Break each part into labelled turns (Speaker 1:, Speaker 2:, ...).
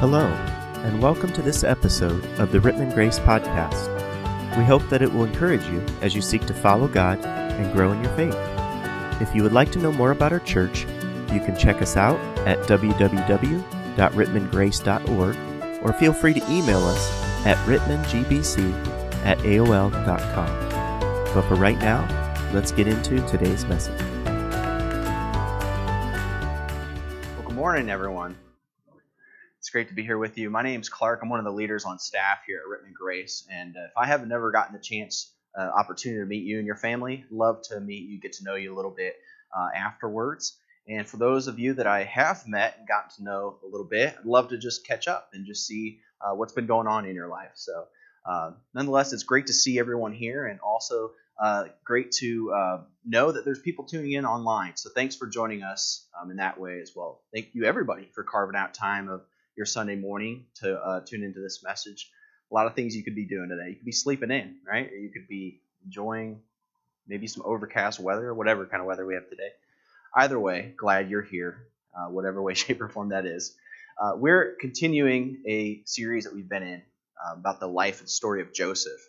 Speaker 1: Hello, and welcome to this episode of the Rittman Grace Podcast. We hope that it will encourage you as you seek to follow God and grow in your faith. If you would like to know more about our church, you can check us out at www.rittmangrace.org or feel free to email us at rittmangbc at aol.com. But for right now, let's get into today's message.
Speaker 2: Well, good morning, everyone. It's great to be here with you. My name's Clark. I'm one of the leaders on staff here at Rittman Grace. And uh, if I haven't never gotten the chance, uh, opportunity to meet you and your family, love to meet you, get to know you a little bit uh, afterwards. And for those of you that I have met and gotten to know a little bit, I'd love to just catch up and just see uh, what's been going on in your life. So, uh, nonetheless, it's great to see everyone here and also uh, great to uh, know that there's people tuning in online. So, thanks for joining us um, in that way as well. Thank you, everybody, for carving out time of your Sunday morning to uh, tune into this message. A lot of things you could be doing today. You could be sleeping in, right? Or you could be enjoying maybe some overcast weather, or whatever kind of weather we have today. Either way, glad you're here, uh, whatever way, shape, or form that is. Uh, we're continuing a series that we've been in uh, about the life and story of Joseph.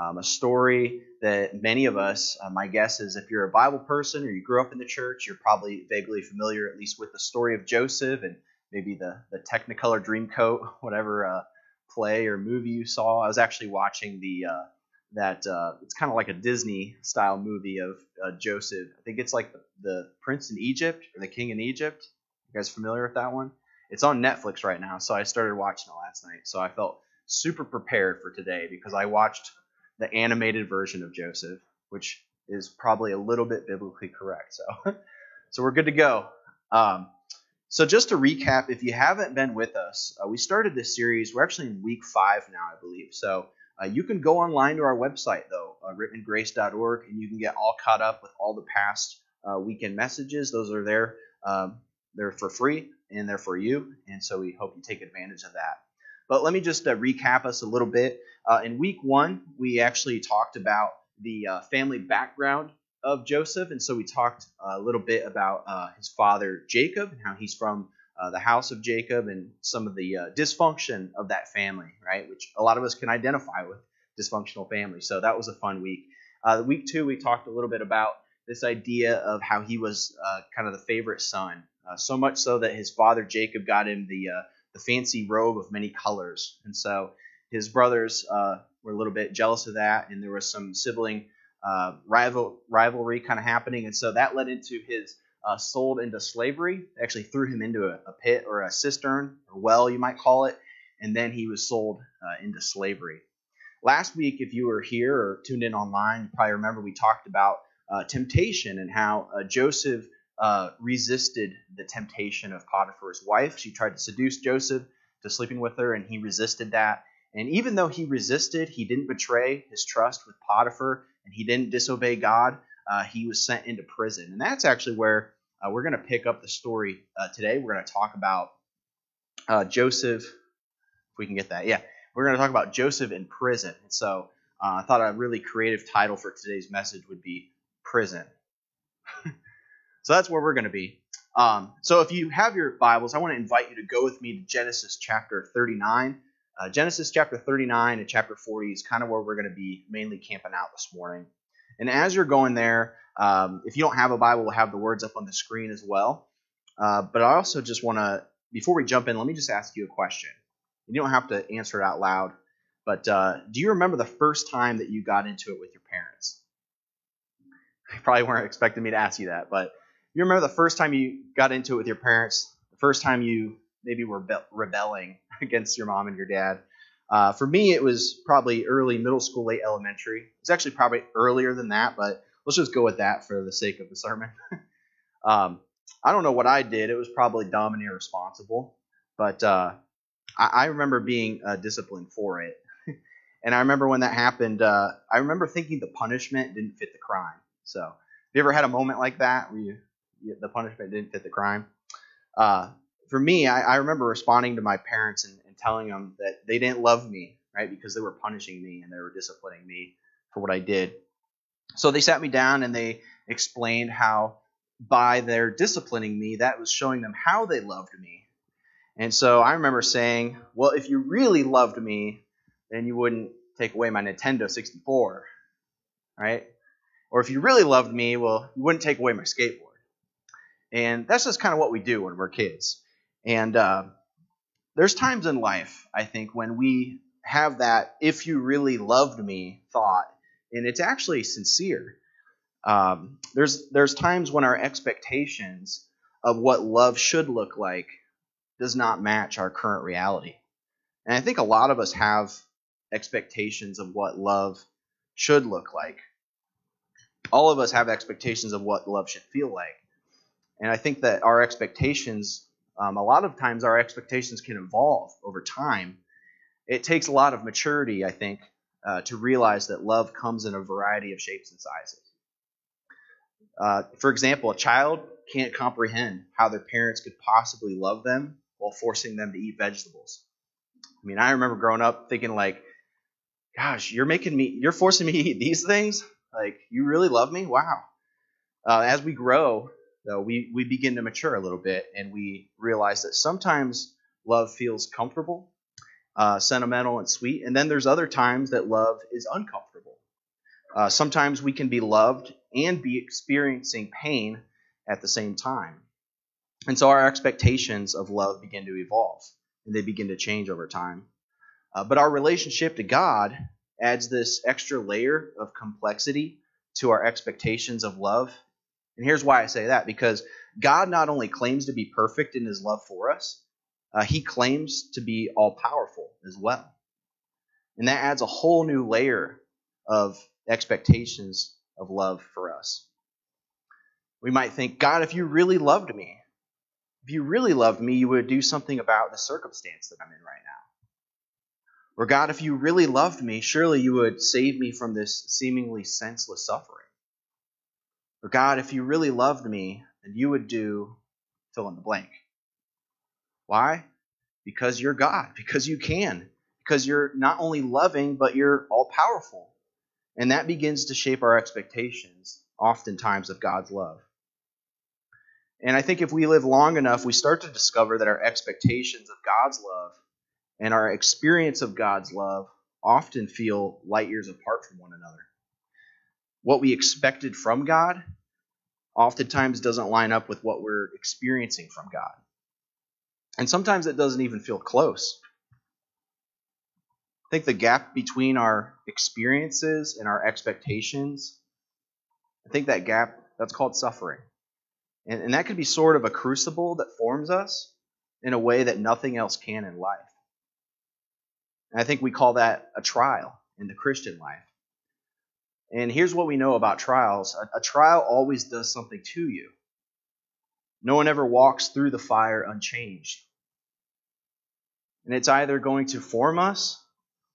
Speaker 2: Um, a story that many of us, uh, my guess is if you're a Bible person or you grew up in the church, you're probably vaguely familiar at least with the story of Joseph and maybe the the Technicolor Dreamcoat, whatever uh, play or movie you saw. I was actually watching the uh, that uh, it's kind of like a Disney style movie of uh, Joseph. I think it's like the, the Prince in Egypt or the King in Egypt. You guys familiar with that one? It's on Netflix right now, so I started watching it last night. So I felt super prepared for today because I watched the animated version of Joseph, which is probably a little bit biblically correct. So, so we're good to go. Um, so, just to recap, if you haven't been with us, uh, we started this series. We're actually in week five now, I believe. So, uh, you can go online to our website, though, uh, rittmangrace.org, and you can get all caught up with all the past uh, weekend messages. Those are there. Um, they're for free and they're for you. And so, we hope you take advantage of that. But let me just uh, recap us a little bit. Uh, in week one, we actually talked about the uh, family background of Joseph, and so we talked a little bit about uh, his father Jacob and how he's from uh, the house of Jacob and some of the uh, dysfunction of that family, right? Which a lot of us can identify with dysfunctional families. So that was a fun week. Uh, week two, we talked a little bit about this idea of how he was uh, kind of the favorite son, uh, so much so that his father Jacob got him the the fancy robe of many colors, and so his brothers were a little bit jealous of that, and there was some sibling uh, rival rivalry kind of happening, and so that led into his uh, sold into slavery. They actually threw him into a, a, pit or a cistern or well, you might call it, and then he was sold uh, into slavery. Last week, if you were here or tuned in online, you probably remember we talked about uh, temptation and how uh, Joseph uh, resisted the temptation of Potiphar's wife. She tried to seduce Joseph to sleeping with her, and he resisted that. And even though he resisted, he didn't betray his trust with Potiphar and he didn't disobey God, uh, he was sent into prison. And that's actually where uh, we're going to pick up the story uh, today. We're going to talk about uh, Joseph, if we can get that. Yeah, we're going to talk about Joseph in prison. And so uh, I thought a really creative title for today's message would be Prison. so that's where we're going to be. Um, so if you have your Bibles, I want to invite you to go with me to Genesis chapter 39. Uh, Genesis chapter 39 and chapter 40 is kind of where we're going to be mainly camping out this morning. And as you're going there, um, if you don't have a Bible, we'll have the words up on the screen as well. Uh, but I also just want to, before we jump in, let me just ask you a question. You don't have to answer it out loud, but uh, do you remember the first time that you got into it with your parents? You probably weren't expecting me to ask you that, but you remember the first time you got into it with your parents, the first time you maybe were rebelling against your mom and your dad. Uh, for me, it was probably early middle school, late elementary. It was actually probably earlier than that, but let's just go with that for the sake of the sermon. um, I don't know what I did. It was probably dumb and irresponsible, but uh, I, I, remember being uh, disciplined for it. and I remember when that happened, uh, I remember thinking the punishment didn't fit the crime. So, have you ever had a moment like that where you, the punishment didn't fit the crime? For me, I, I remember responding to my parents and, and, telling them that they didn't love me, right? Because they were punishing me and they were disciplining me for what I did. So they sat me down and they explained how by their disciplining me, that was showing them how they loved me. And so I remember saying, well, if you really loved me, then you wouldn't take away my Nintendo 64, right? Or if you really loved me, well, you wouldn't take away my skateboard. And that's just kind of what we do when we're kids. And uh, there's times in life, I think, when we have that if you really loved me thought, and it's actually sincere. Um, there's there's times when our expectations of what love should look like does not match our current reality. And I think a lot of us have expectations of what love should look like. All of us have expectations of what love should feel like. And I think that our expectations, um, a lot of times, our expectations can evolve over time. It takes a lot of maturity, I think, uh, to realize that love comes in a variety of shapes and sizes. Uh, for example, a child can't comprehend how their parents could possibly love them while forcing them to eat vegetables. I mean, I remember growing up thinking like, gosh, you're making me, you're forcing me to eat these things? Like, you really love me? Wow. Uh, as we grow, though, we, we begin to mature a little bit and we realize that sometimes love feels comfortable, uh, sentimental, and sweet. And then there's other times that love is uncomfortable. Uh, sometimes we can be loved and be experiencing pain at the same time. And so our expectations of love begin to evolve and they begin to change over time. Uh, but our relationship to God adds this extra layer of complexity to our expectations of love. And here's why I say that because God not only claims to be perfect in his love for us, uh, he claims to be all powerful as well. And that adds a whole new layer of expectations of love for us. We might think, God, if you really loved me, if you really loved me, you would do something about the circumstance that I'm in right now. Or, God, if you really loved me, surely you would save me from this seemingly senseless suffering. Or, God, if you really loved me, then you would do fill in the blank. Why? Because you're God, because you can, because you're not only loving, but you're all powerful. And that begins to shape our expectations, oftentimes, of God's love. And I think if we live long enough, we start to discover that our expectations of God's love and our experience of God's love often feel light years apart from one another. What we expected from God oftentimes doesn't line up with what we're experiencing from God. And sometimes it doesn't even feel close. I think the gap between our experiences and our expectations, I think that gap, that's called suffering. And, and that could be sort of a crucible that forms us in a way that nothing else can in life. And I think we call that a trial in the Christian life. And here's what we know about trials a, a trial always does something to you. No one ever walks through the fire unchanged. And it's either going to form us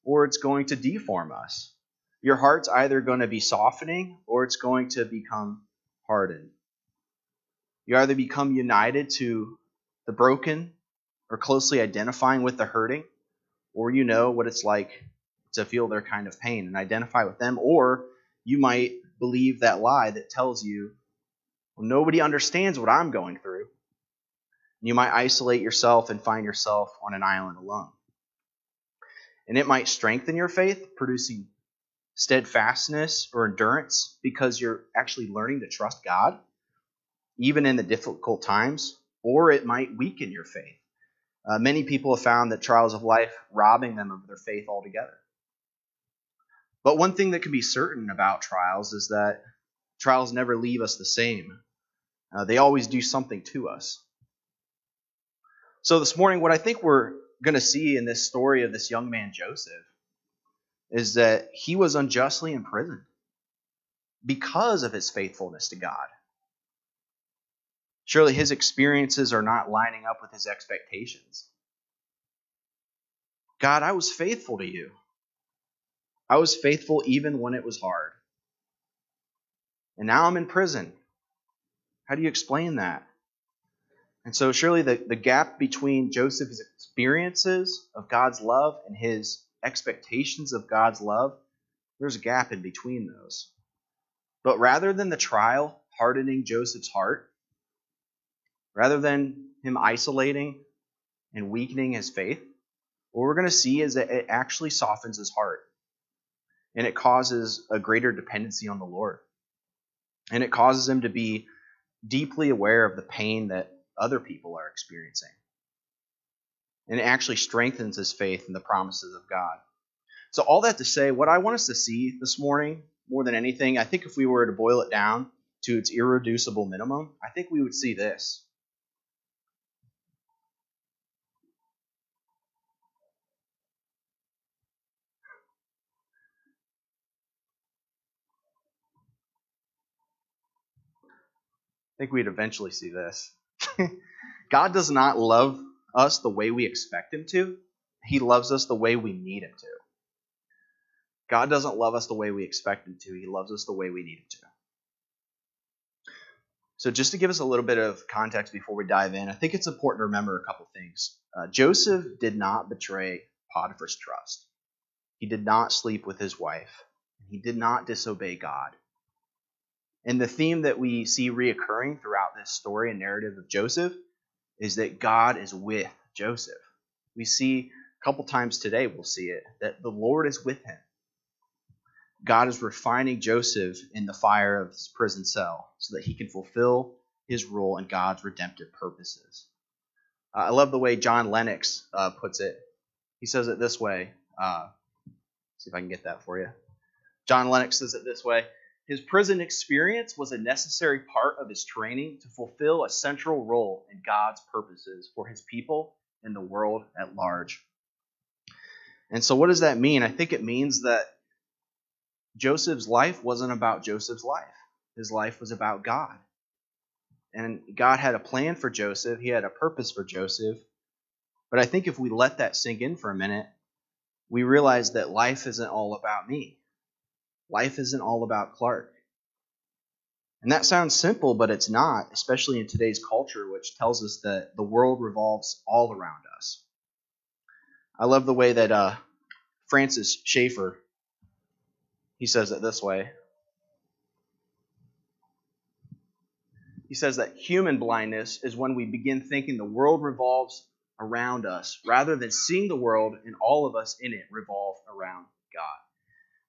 Speaker 2: or it's going to deform us. Your heart's either going to be softening or it's going to become hardened. You either become united to the broken or closely identifying with the hurting, or you know what it's like to feel their kind of pain and identify with them, or you might believe that lie that tells you, well, nobody understands what I'm going through. You might isolate yourself and find yourself on an island alone. And it might strengthen your faith, producing steadfastness or endurance because you're actually learning to trust God even in the difficult times, or it might weaken your faith. Uh, many people have found that trials of life robbing them of their faith altogether. But one thing that can be certain about trials is that trials never leave us the same. Uh, they always do something to us. So this morning, what I think we're going to see in this story of this young man Joseph is that he was unjustly imprisoned because of his faithfulness to God. Surely his experiences are not lining up with his expectations. God, I was faithful to you. I was faithful even when it was hard. And now I'm in prison. How do you explain that? And so, surely the, the gap between Joseph's experiences of God's love and his expectations of God's love, there's a gap in between those. But rather than the trial hardening Joseph's heart, Rather than him isolating and weakening his faith, what we're going to see is that it actually softens his heart and it causes a greater dependency on the Lord. And it causes him to be deeply aware of the pain that other people are experiencing. And it actually strengthens his faith in the promises of God. So, all that to say, what I want us to see this morning, more than anything, I think if we were to boil it down to its irreducible minimum, I think we would see this. Think we'd eventually see this. God does not love us the way we expect Him to, He loves us the way we need Him to. God doesn't love us the way we expect Him to, He loves us the way we need Him to. So, just to give us a little bit of context before we dive in, I think it's important to remember a couple things. Uh, Joseph did not betray Potiphar's trust, he did not sleep with his wife, he did not disobey God. And the theme that we see reoccurring throughout this story and narrative of Joseph is that God is with Joseph. We see a couple times today, we'll see it, that the Lord is with him. God is refining Joseph in the fire of his prison cell so that he can fulfill his role in God's redemptive purposes. Uh, I love the way John Lennox uh, puts it. He says it this way. Uh, see if I can get that for you. John Lennox says it this way his prison experience was a necessary part of his training to fulfill a central role in God's purposes for his people and the world at large. And so, what does that mean? I think it means that Joseph's life wasn't about Joseph's life, his life was about God. And God had a plan for Joseph, he had a purpose for Joseph. But I think if we let that sink in for a minute, we realize that life isn't all about me. Life isn't all about Clark. And that sounds simple, but it's not, especially in today's culture, which tells us that the world revolves all around us. I love the way that uh, Francis Schaeffer he says it this way. He says that human blindness is when we begin thinking the world revolves around us rather than seeing the world and all of us in it revolve around.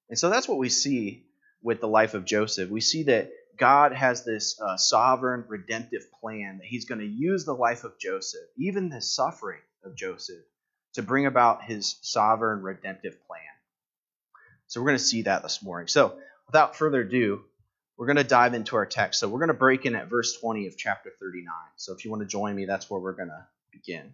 Speaker 2: And so that's what we see with the life of Joseph. We see that God has this uh, sovereign redemptive plan that he's going to use the life of Joseph, even the suffering of Joseph, to bring about his sovereign redemptive plan. So we're going to see that this morning. So without further ado, we're going to dive into our text. So we're going to break in at verse 20 of chapter 39. So if you want to join me, that's where we're going to begin.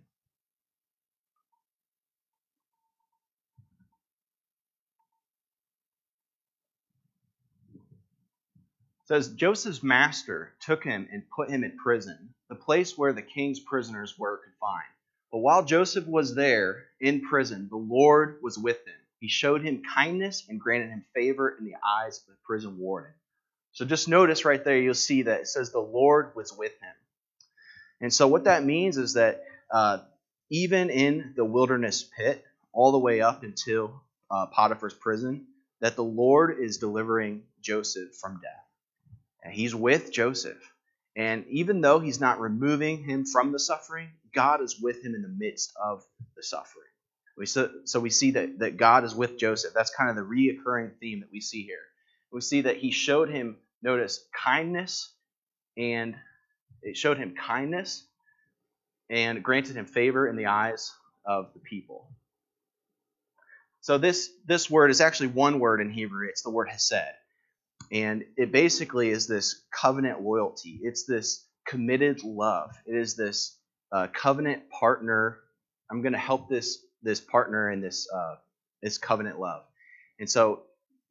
Speaker 2: Says Joseph's master took him and put him in prison, the place where the king's prisoners were confined. But while Joseph was there in prison, the Lord was with him. He showed him kindness and granted him favor in the eyes of the prison warden. So just notice right there, you'll see that it says the Lord was with him. And so what that means is that uh, even in the wilderness pit, all the way up until uh, Potiphar's prison, that the Lord is delivering Joseph from death. He's with Joseph. And even though he's not removing him from the suffering, God is with him in the midst of the suffering. We so, so we see that, that God is with Joseph. That's kind of the reoccurring theme that we see here. We see that he showed him, notice, kindness, and it showed him kindness and granted him favor in the eyes of the people. So this this word is actually one word in Hebrew. It's the word hesed. And it basically is this covenant loyalty. It's this committed love. It is this uh, covenant partner. I'm going to help this this partner in this uh, this covenant love. And so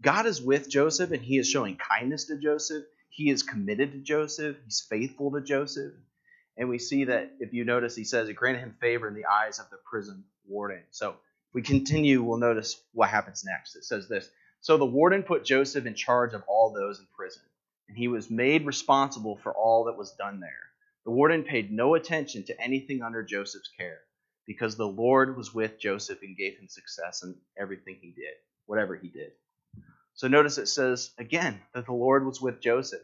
Speaker 2: God is with Joseph, and He is showing kindness to Joseph. He is committed to Joseph. He's faithful to Joseph. And we see that if you notice, He says it granted him favor in the eyes of the prison warden. So if we continue, we'll notice what happens next. It says this so the warden put Joseph in charge of all those in prison, and he was made responsible for all that was done there. The warden paid no attention to anything under Joseph's care, because the Lord was with Joseph and gave him success in everything he did, whatever he did. So notice it says again that the Lord was with Joseph,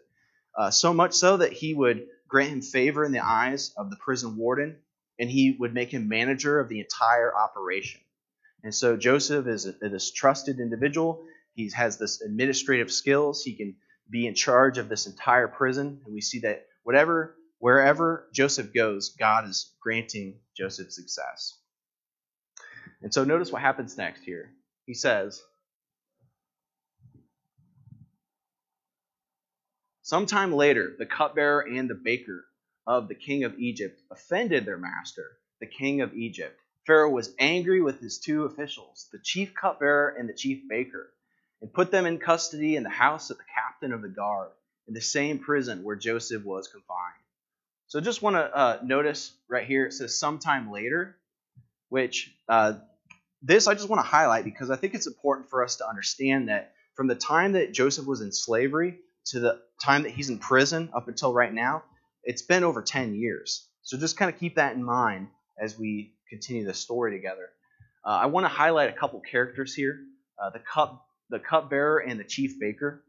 Speaker 2: uh, so much so that he would grant him favor in the eyes of the prison warden, and he would make him manager of the entire operation. And so Joseph is a, this trusted individual. He has this administrative skills. He can be in charge of this entire prison. And we see that whatever, wherever Joseph goes, God is granting Joseph success. And so notice what happens next here. He says, Sometime later, the cupbearer and the baker of the king of Egypt offended their master, the king of Egypt. Pharaoh was angry with his two officials, the chief cupbearer and the chief baker, and put them in custody in the house of the captain of the guard, in the same prison where Joseph was confined. So just want to uh, notice right here it says sometime later, which uh, this I just want to highlight because I think it's important for us to understand that from the time that Joseph was in slavery to the time that he's in prison up until right now, it's been over 10 years. So just kind of keep that in mind as we continue the story together. Uh, I want to highlight a couple characters here uh, the cup the cupbearer and the chief baker.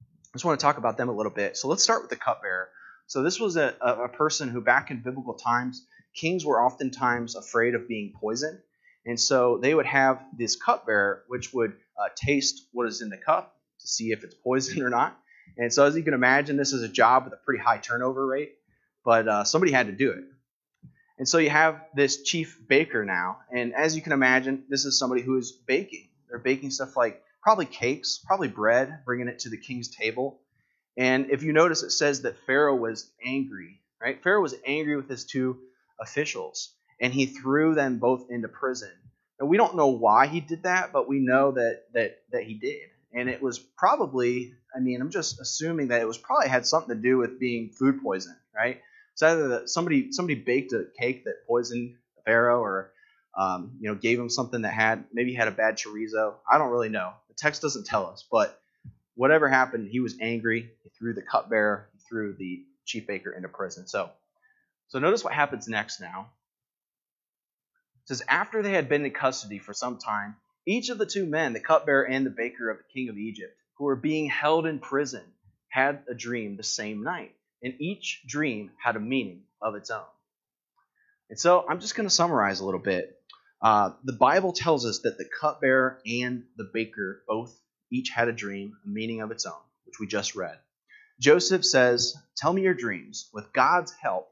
Speaker 2: I just want to talk about them a little bit. So let's start with the cupbearer. So this was a, a person who, back in biblical times, kings were oftentimes afraid of being poisoned. And so they would have this cupbearer, which would uh, taste what is in the cup to see if it's poison or not. And so, as you can imagine, this is a job with a pretty high turnover rate, but uh, somebody had to do it. And so you have this chief baker now, and as you can imagine, this is somebody who is baking. They're baking stuff like probably cakes, probably bread, bringing it to the king's table. And if you notice, it says that Pharaoh was angry, right? Pharaoh was angry with his two officials, and he threw them both into prison. And we don't know why he did that, but we know that that that he did. And it was probably I mean, I'm just assuming that it was probably had something to do with being food poison, right? So either that somebody somebody baked a cake that poisoned Pharaoh, or um, you know gave him something that had maybe had a bad chorizo. I don't really know. The text doesn't tell us, but whatever happened, he was angry. He threw the cupbearer, he threw the chief baker into prison. So, so notice what happens next. Now it says after they had been in custody for some time, each of the two men, the cupbearer and the baker of the king of Egypt who were being held in prison had a dream the same night, and each dream had a meaning of its own. And so I'm just going to summarize a little bit. Uh, the Bible tells us that the cupbearer and the baker both each had a dream, a meaning of its own, which we just read. Joseph says, Tell me your dreams. With God's help,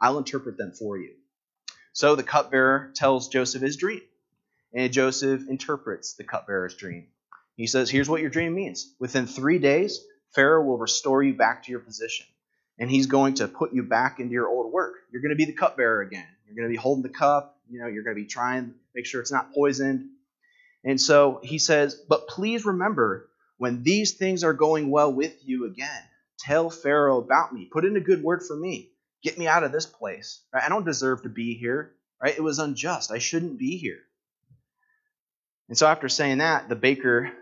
Speaker 2: I'll interpret them for you. So the cupbearer tells Joseph his dream, and Joseph interprets the cupbearer's dream. He says, Here's what your dream means. Within three days, Pharaoh will restore you back to your position, and he's going to put you back into your old work. You're going to be the cupbearer again. You're going to be holding the cup. You know, you're going to be trying to make sure it's not poisoned. And so he says, But please remember, when these things are going well with you again, tell Pharaoh about me. Put in a good word for me. Get me out of this place. I don't deserve to be here. Right? It was unjust. I shouldn't be here. And so after saying that, the baker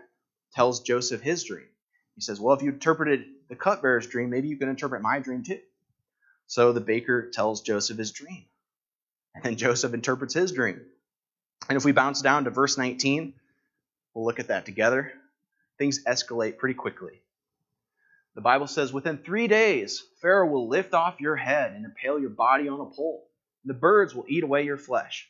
Speaker 2: tells Joseph his dream. He says, Well, if you interpreted the cupbearer's dream, maybe you can interpret my dream too. So the baker tells Joseph his dream. And then Joseph interprets his dream. And if we bounce down to verse 19, we'll look at that together. Things escalate pretty quickly. The Bible says, Within three days, Pharaoh will lift off your head and impale your body on a pole. The birds will eat away your flesh.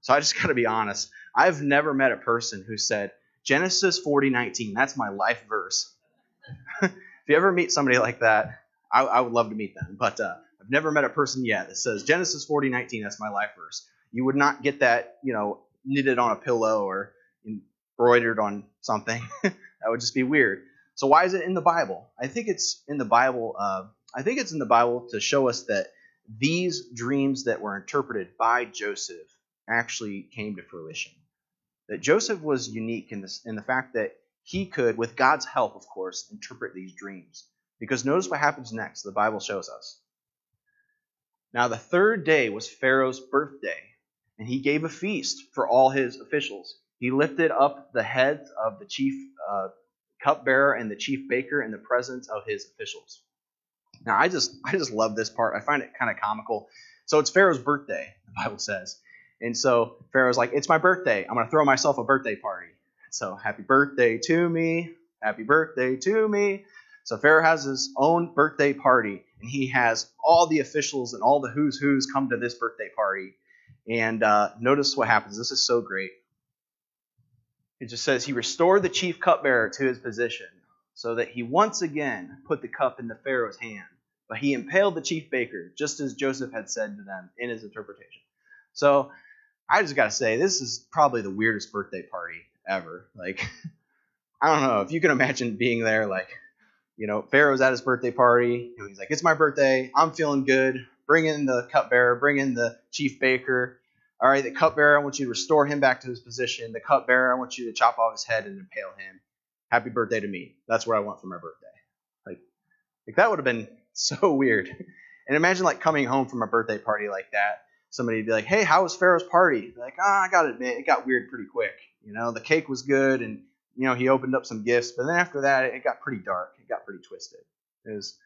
Speaker 2: So I just got to be honest. I've never met a person who said, Genesis 40:19. That's my life verse. if you ever meet somebody like that, I, I would love to meet them. But uh, I've never met a person yet that says Genesis 40:19. That's my life verse. You would not get that, you know, knitted on a pillow or embroidered on something. that would just be weird. So why is it in the Bible? I think it's in the Bible. Uh, I think it's in the Bible to show us that these dreams that were interpreted by Joseph actually came to fruition that Joseph was unique in, this, in the fact that he could, with God's help, of course, interpret these dreams. Because notice what happens next, the Bible shows us. Now, the third day was Pharaoh's birthday, and he gave a feast for all his officials. He lifted up the heads of the chief uh, cupbearer and the chief baker in the presence of his officials. Now, I just I just love this part. I find it kind of comical. So it's Pharaoh's birthday, the Bible says. And so Pharaoh's like, It's my birthday. I'm going to throw myself a birthday party. So happy birthday to me. Happy birthday to me. So Pharaoh has his own birthday party, and he has all the officials and all the who's who's come to this birthday party. And uh, notice what happens. This is so great. It just says he restored the chief cupbearer to his position, so that he once again put the cup in the Pharaoh's hand. But he impaled the chief baker, just as Joseph had said to them in his interpretation. So I just gotta say, this is probably the weirdest birthday party ever. Like, I don't know if you can imagine being there, like, you know, Pharaoh's at his birthday party. He's like, "It's my birthday. I'm feeling good. Bring in the cupbearer. Bring in the chief baker. All right, the cupbearer. I want you to restore him back to his position. The cupbearer. I want you to chop off his head and impale him. Happy birthday to me. That's what I want for my birthday." Like, like that would have been so weird. And imagine like coming home from a birthday party like that. Somebody would be like, "Hey, how was Pharaoh's party?" Like, ah, oh, I gotta admit, it got weird pretty quick. You know, the cake was good and you know, he opened up some gifts, but then after that, it got pretty dark. It got pretty twisted. Was,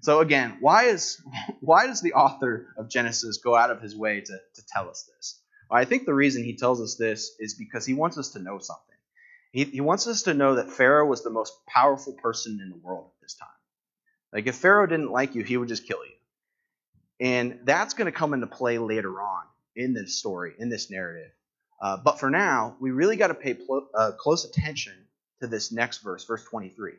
Speaker 2: so again, why is why does the author of Genesis go out of his way to, to tell us this? Well, I think the reason he tells us this is because he wants us to know something. He, he wants us to know that Pharaoh was the most powerful person in the world at this time. Like if Pharaoh didn't like you, he would just kill you. And that's going to come into play later on in this story, in this narrative. Uh, but for now, we really got to pay pl- uh, close attention to this next verse, verse 23.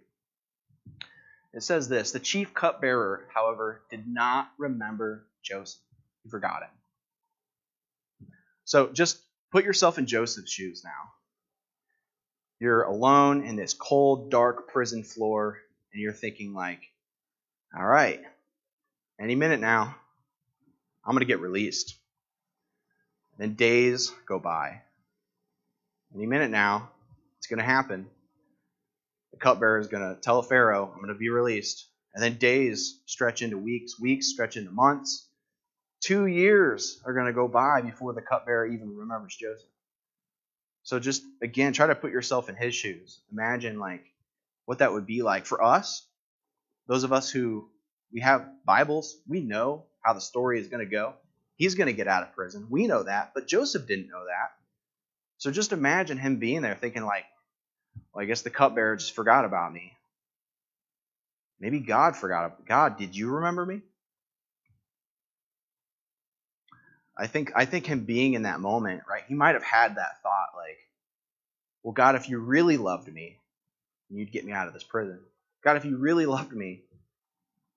Speaker 2: It says this The chief cupbearer, however, did not remember Joseph. He forgot him. So just put yourself in Joseph's shoes now. You're alone in this cold, dark prison floor, and you're thinking, like, all right, any minute now, I'm going to get released. Then days go by. Any minute now, it's going to happen. The cupbearer is going to tell Pharaoh, I'm going to be released. And then days stretch into weeks, weeks stretch into months. Two years are going to go by before the cupbearer even remembers Joseph. So just again, try to put yourself in his shoes. Imagine like what that would be like for us. Those of us who we have Bibles, we know how the story is going to go. He's going to get out of prison. We know that, but Joseph didn't know that. So just imagine him being there thinking, like, well, I guess the cupbearer just forgot about me. Maybe God forgot. God, did you remember me? I think I think him being in that moment, right? He might have had that thought, like, well, God, if you really loved me, you'd get me out of this prison. God, if you really loved me,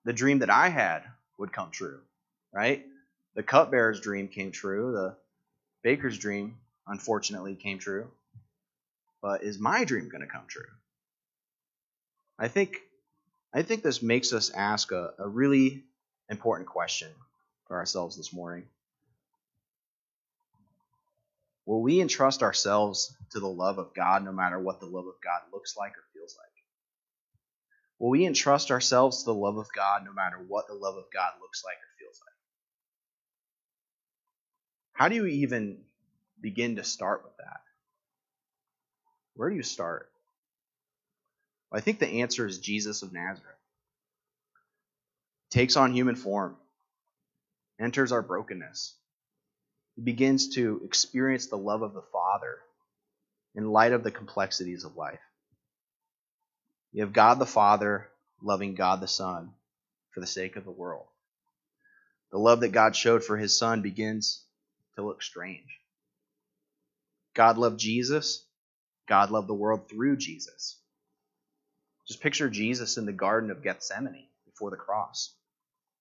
Speaker 2: the dream that I had would come true, right? The cupbearer's dream came true. The baker's dream, unfortunately, came true. But is my dream going to come true? I think I think this makes us ask a, a really important question for ourselves this morning. Will we entrust ourselves to the love of God no matter what the love of God looks like or feels like? Will we entrust ourselves to the love of God no matter what the love of God looks like or feels like? How do you even begin to start with that? Where do you start? Well, I think the answer is Jesus of Nazareth. Takes on human form, enters our brokenness. He begins to experience the love of the Father in light of the complexities of life. You have God the Father loving God the Son for the sake of the world. The love that God showed for his Son begins to look strange. God loved Jesus. God loved the world through Jesus. Just picture Jesus in the Garden of Gethsemane before the cross,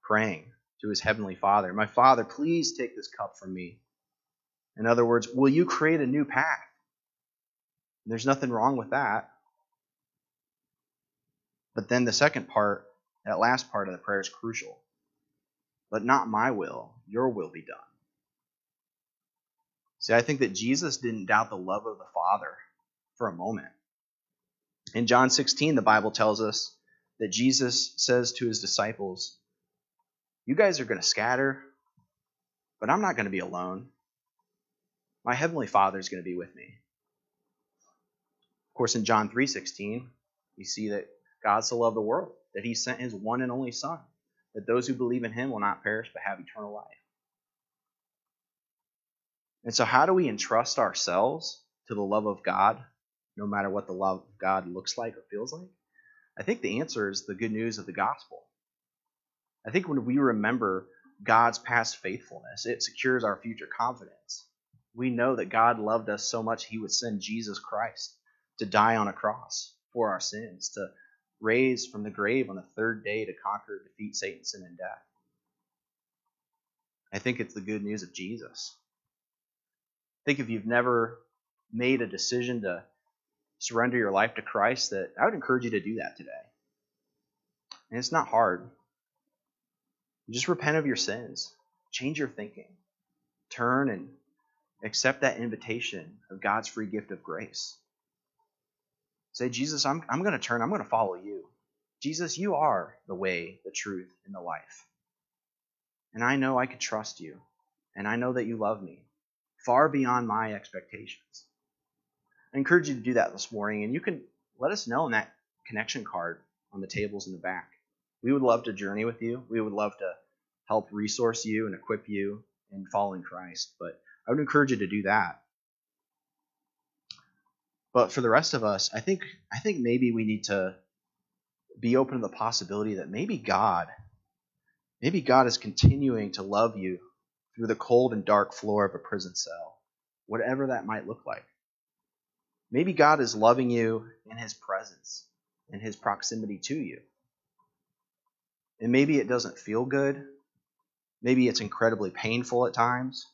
Speaker 2: praying to his heavenly Father, My Father, please take this cup from me. In other words, will you create a new path? There's nothing wrong with that. But then the second part, that last part of the prayer is crucial. But not my will, your will be done. See, I think that Jesus didn't doubt the love of the Father for a moment. In John 16, the Bible tells us that Jesus says to his disciples, You guys are going to scatter, but I'm not going to be alone. My heavenly Father is going to be with me. Of course, in John 3:16, we see that God so loved the world that he sent his one and only Son, that those who believe in him will not perish but have eternal life. And so, how do we entrust ourselves to the love of God, no matter what the love of God looks like or feels like? I think the answer is the good news of the gospel. I think when we remember God's past faithfulness, it secures our future confidence. We know that God loved us so much, He would send Jesus Christ to die on a cross for our sins, to raise from the grave on the third day to conquer, defeat Satan, sin, and death. I think it's the good news of Jesus. Think if you've never made a decision to surrender your life to Christ, that I would encourage you to do that today. And it's not hard. Just repent of your sins. Change your thinking. Turn and accept that invitation of God's free gift of grace. Say, Jesus, I'm, I'm going to turn. I'm going to follow you. Jesus, you are the way, the truth, and the life. And I know I can trust you. And I know that you love me far beyond my expectations. I encourage you to do that this morning. And you can let us know in that connection card on the tables in the back. We would love to journey with you. We would love to help resource you and equip you in following Christ. But I would encourage you to do that. But for the rest of us, I think I think maybe we need to be open to the possibility that maybe God, maybe God is continuing to love you through the cold and dark floor of a prison cell, whatever that might look like. Maybe God is loving you in His presence, in His proximity to you. And maybe it doesn't feel good. Maybe it's incredibly painful at times.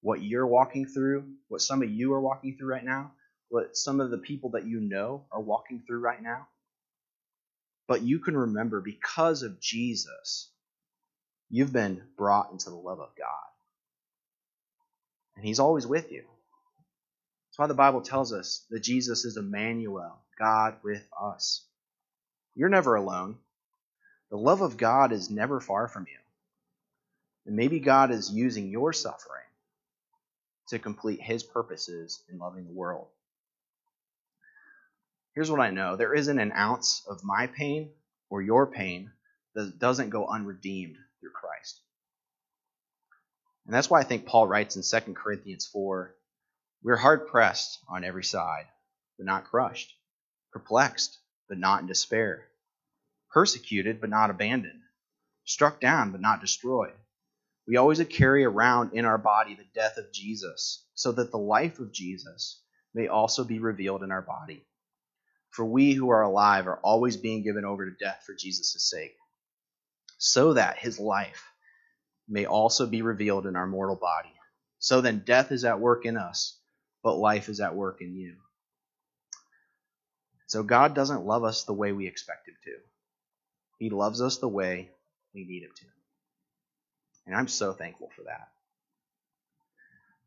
Speaker 2: What you're walking through, what some of you are walking through right now, what some of the people that you know are walking through right now. But you can remember because of Jesus, you've been brought into the love of God. And He's always with you. That's why the Bible tells us that Jesus is Emmanuel, God with us. You're never alone. The love of God is never far from you. And maybe God is using your suffering to complete his purposes in loving the world. Here's what I know there isn't an ounce of my pain or your pain that doesn't go unredeemed through Christ. And that's why I think Paul writes in 2 Corinthians 4 We're hard pressed on every side, but not crushed, perplexed, but not in despair, persecuted, but not abandoned, struck down, but not destroyed we always carry around in our body the death of Jesus, so that the life of Jesus may also be revealed in our body. For we who are alive are always being given over to death for Jesus' sake, so that his life may also be revealed in our mortal body. So then, death is at work in us, but life is at work in you. So, God doesn't love us the way we expect Him to, He loves us the way we need Him to. And I'm so thankful for that.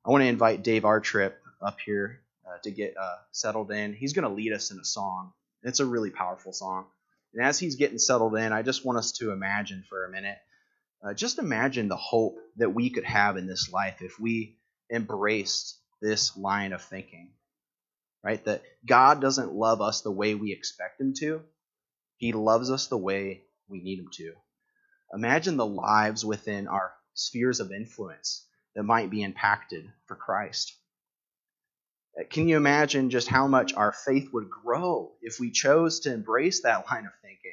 Speaker 2: I want to invite Dave Artrip up here uh, to get uh, settled in. He's going to lead us in a song. It's a really powerful song. And as he's getting settled in, I just want us to imagine for a minute, uh, just imagine the hope that we could have in this life if we embraced this line of thinking. Right? That God doesn't love us the way we expect Him to, He loves us the way we need Him to. Imagine the lives within our spheres of influence that might be impacted for Christ. Can you imagine just how much our faith would grow if we chose to embrace that line of thinking?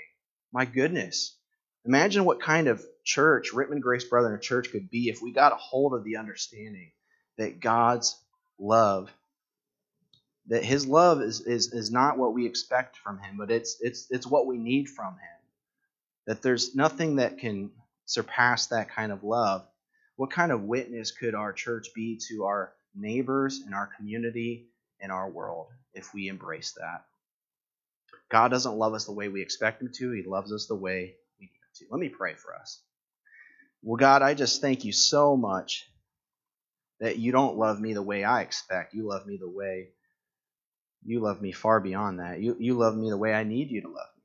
Speaker 2: My goodness. Imagine what kind of church Rittman Grace Brethren Church could be if we got a hold of the understanding that God's love, that His love is, is, is not what we expect from Him, but it's, it's, it's what we need from Him that there's nothing that can surpass that kind of love, what kind of witness could our church be to our neighbors in our community in our world if we embrace that? God doesn't love us the way we expect Him to, He loves us the way we need to. Let me pray for us. Well, God, I just thank you so much that you don't love me the way I expect. You love me the way you love me far beyond that. You, you love me the way I need you to love me.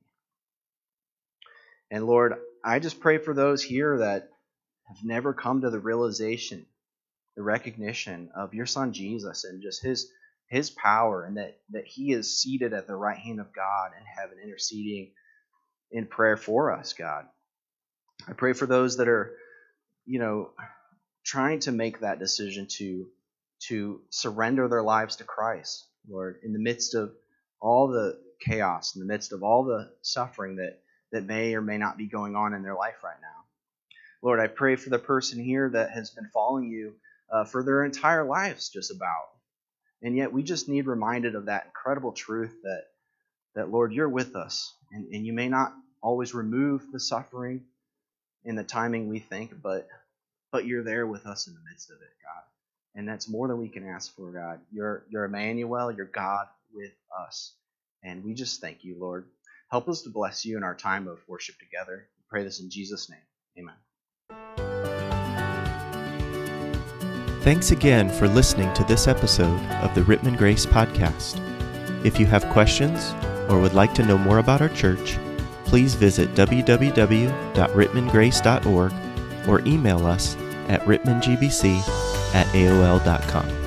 Speaker 2: and Lord, I just pray for those here that have never come to the realization, the recognition of your son Jesus and just his his power and that, that he is seated at the right hand of God in heaven, interceding in prayer for us, God. I pray for those that are, you know, trying to make that decision to to surrender their lives to Christ, Lord, in the midst of all the chaos, in the midst of all the suffering that that may or may not be going on in their life right now. Lord, I pray for the person here that has been following you uh, for their entire lives, just about. And yet we just need reminded of that incredible truth that, that Lord, you're with us. And, and you may not always remove the suffering in the timing we think, but but you're there with us in the midst of it, God. And that's more than we can ask for, God. You're you're Emmanuel, you're God with us. And we just thank you, Lord. Help us to bless you in our time of worship together. We pray this in Jesus' name. Amen.
Speaker 1: Thanks again for listening to this episode of the Rittman Grace Podcast. If you have questions or would like to know more about our church, please visit www.rittmangrace.org or email us at rittmangbc at aol.com.